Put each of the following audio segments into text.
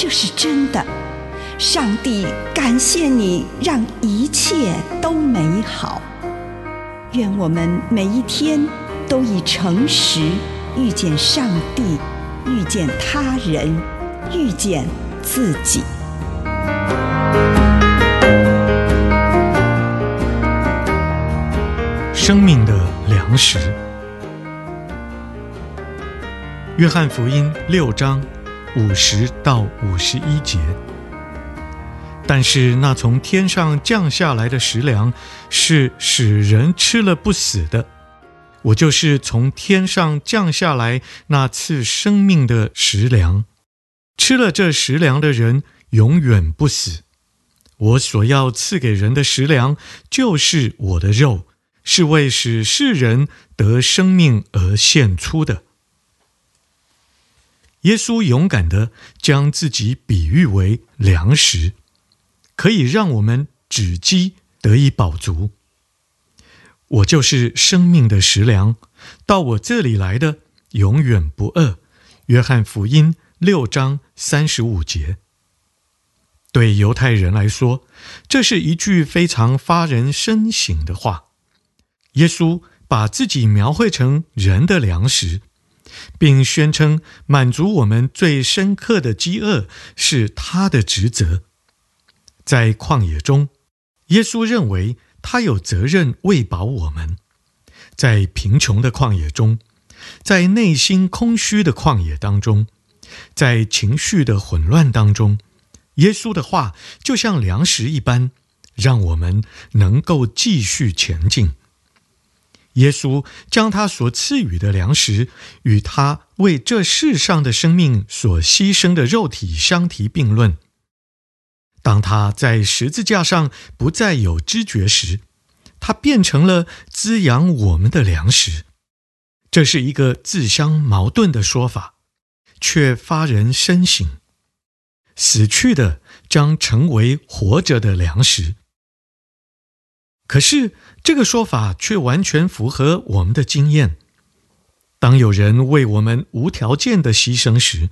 这是真的。上帝感谢你，让一切都美好。愿我们每一天都以诚实遇见上帝，遇见他人，遇见自己。生命的粮食，《约翰福音》六章五十到五十一节。但是那从天上降下来的食粮，是使人吃了不死的。我就是从天上降下来那赐生命的食粮。吃了这食粮的人，永远不死。我所要赐给人的食粮，就是我的肉。是为使世人得生命而献出的。耶稣勇敢地将自己比喻为粮食，可以让我们止饥得以饱足。我就是生命的食粮，到我这里来的永远不饿。约翰福音六章三十五节。对犹太人来说，这是一句非常发人深省的话。耶稣把自己描绘成人的粮食，并宣称满足我们最深刻的饥饿是他的职责。在旷野中，耶稣认为他有责任喂饱我们；在贫穷的旷野中，在内心空虚的旷野当中，在情绪的混乱当中，耶稣的话就像粮食一般，让我们能够继续前进。耶稣将他所赐予的粮食与他为这世上的生命所牺牲的肉体相提并论。当他在十字架上不再有知觉时，他变成了滋养我们的粮食。这是一个自相矛盾的说法，却发人深省。死去的将成为活着的粮食。可是，这个说法却完全符合我们的经验。当有人为我们无条件的牺牲时，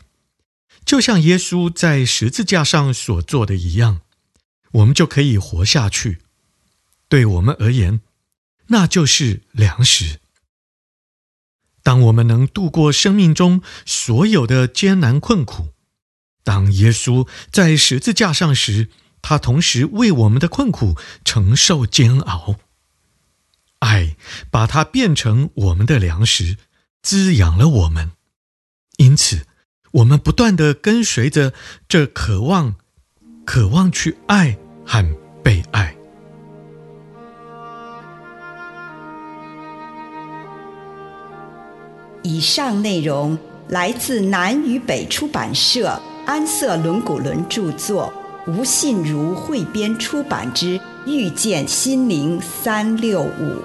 就像耶稣在十字架上所做的一样，我们就可以活下去。对我们而言，那就是粮食。当我们能度过生命中所有的艰难困苦，当耶稣在十字架上时，他同时为我们的困苦承受煎熬，爱把它变成我们的粮食，滋养了我们。因此，我们不断的跟随着这渴望，渴望去爱和被爱。以上内容来自南与北出版社安瑟伦古伦著作。吴信如汇编出版之《遇见心灵三六五》。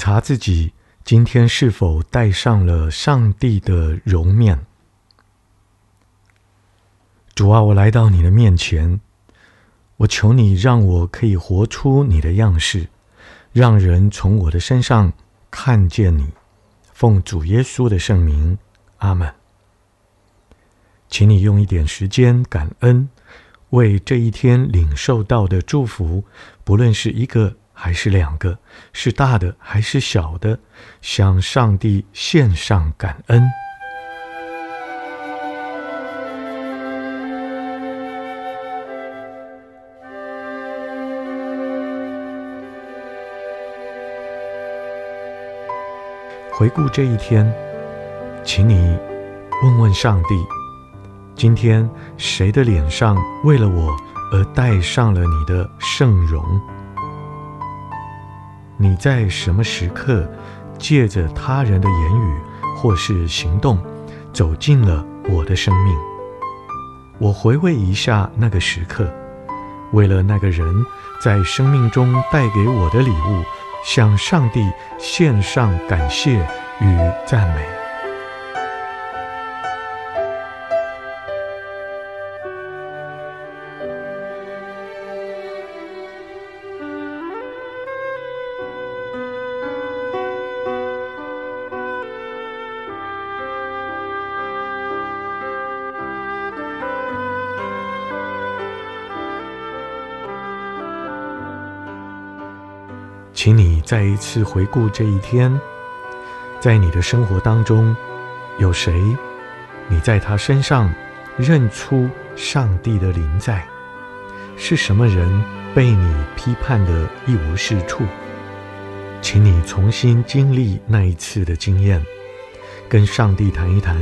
察自己今天是否戴上了上帝的容面。主啊，我来到你的面前，我求你让我可以活出你的样式，让人从我的身上看见你。奉主耶稣的圣名，阿门。请你用一点时间感恩，为这一天领受到的祝福，不论是一个还是两个，是大的还是小的，向上帝献上感恩。回顾这一天，请你问问上帝：今天谁的脸上为了我而带上了你的圣容？你在什么时刻借着他人的言语或是行动走进了我的生命？我回味一下那个时刻，为了那个人在生命中带给我的礼物。向上帝献上感谢与赞美。请你再一次回顾这一天，在你的生活当中，有谁？你在他身上认出上帝的临在？是什么人被你批判的一无是处？请你重新经历那一次的经验，跟上帝谈一谈，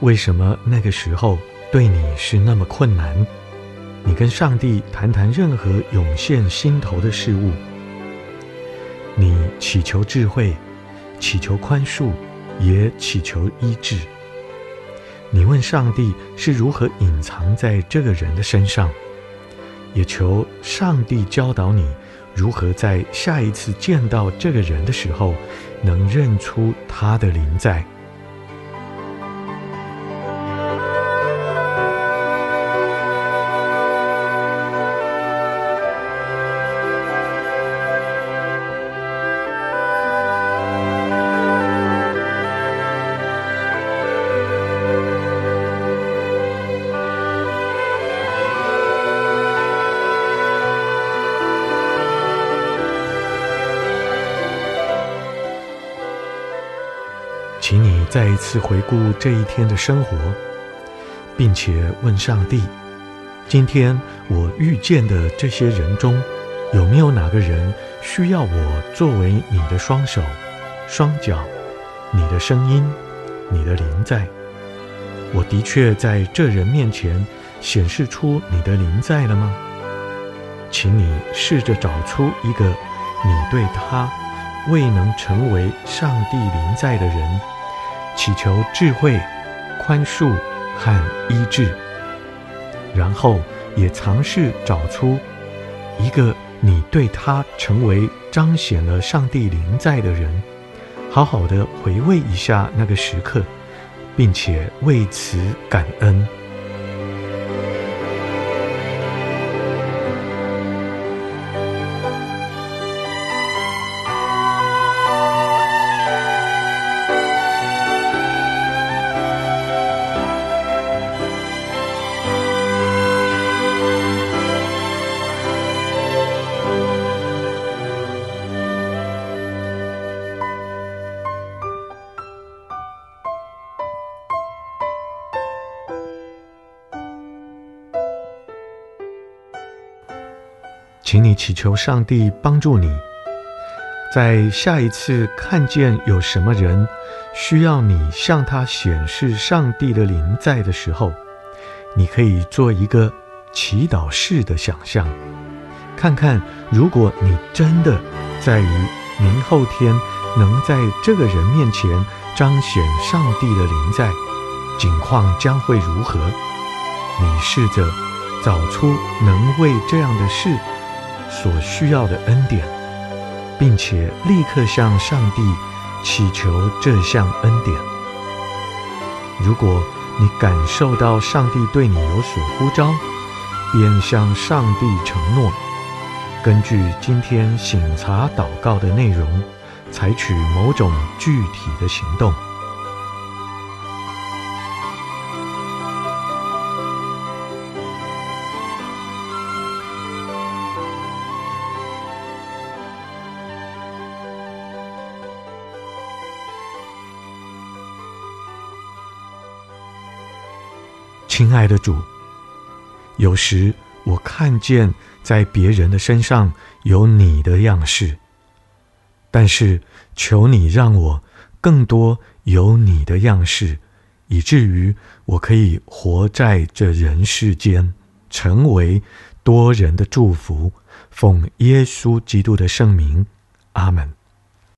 为什么那个时候对你是那么困难？你跟上帝谈谈任何涌现心头的事物。你祈求智慧，祈求宽恕，也祈求医治。你问上帝是如何隐藏在这个人的身上，也求上帝教导你如何在下一次见到这个人的时候，能认出他的灵在。请你再一次回顾这一天的生活，并且问上帝：今天我遇见的这些人中，有没有哪个人需要我作为你的双手、双脚、你的声音、你的灵在？我的确在这人面前显示出你的临在了吗？请你试着找出一个你对他未能成为上帝临在的人。祈求智慧、宽恕和医治，然后也尝试找出一个你对他成为彰显了上帝临在的人，好好的回味一下那个时刻，并且为此感恩。请你祈求上帝帮助你，在下一次看见有什么人需要你向他显示上帝的临在的时候，你可以做一个祈祷式的想象，看看如果你真的在于明后天能在这个人面前彰显上帝的临在，景况将会如何？你试着找出能为这样的事所需要的恩典，并且立刻向上帝祈求这项恩典。如果你感受到上帝对你有所呼召，便向上帝承诺，根据今天醒察祷告的内容，采取某种具体的行动。亲爱的主，有时我看见在别人的身上有你的样式，但是求你让我更多有你的样式，以至于我可以活在这人世间，成为多人的祝福。奉耶稣基督的圣名，阿门。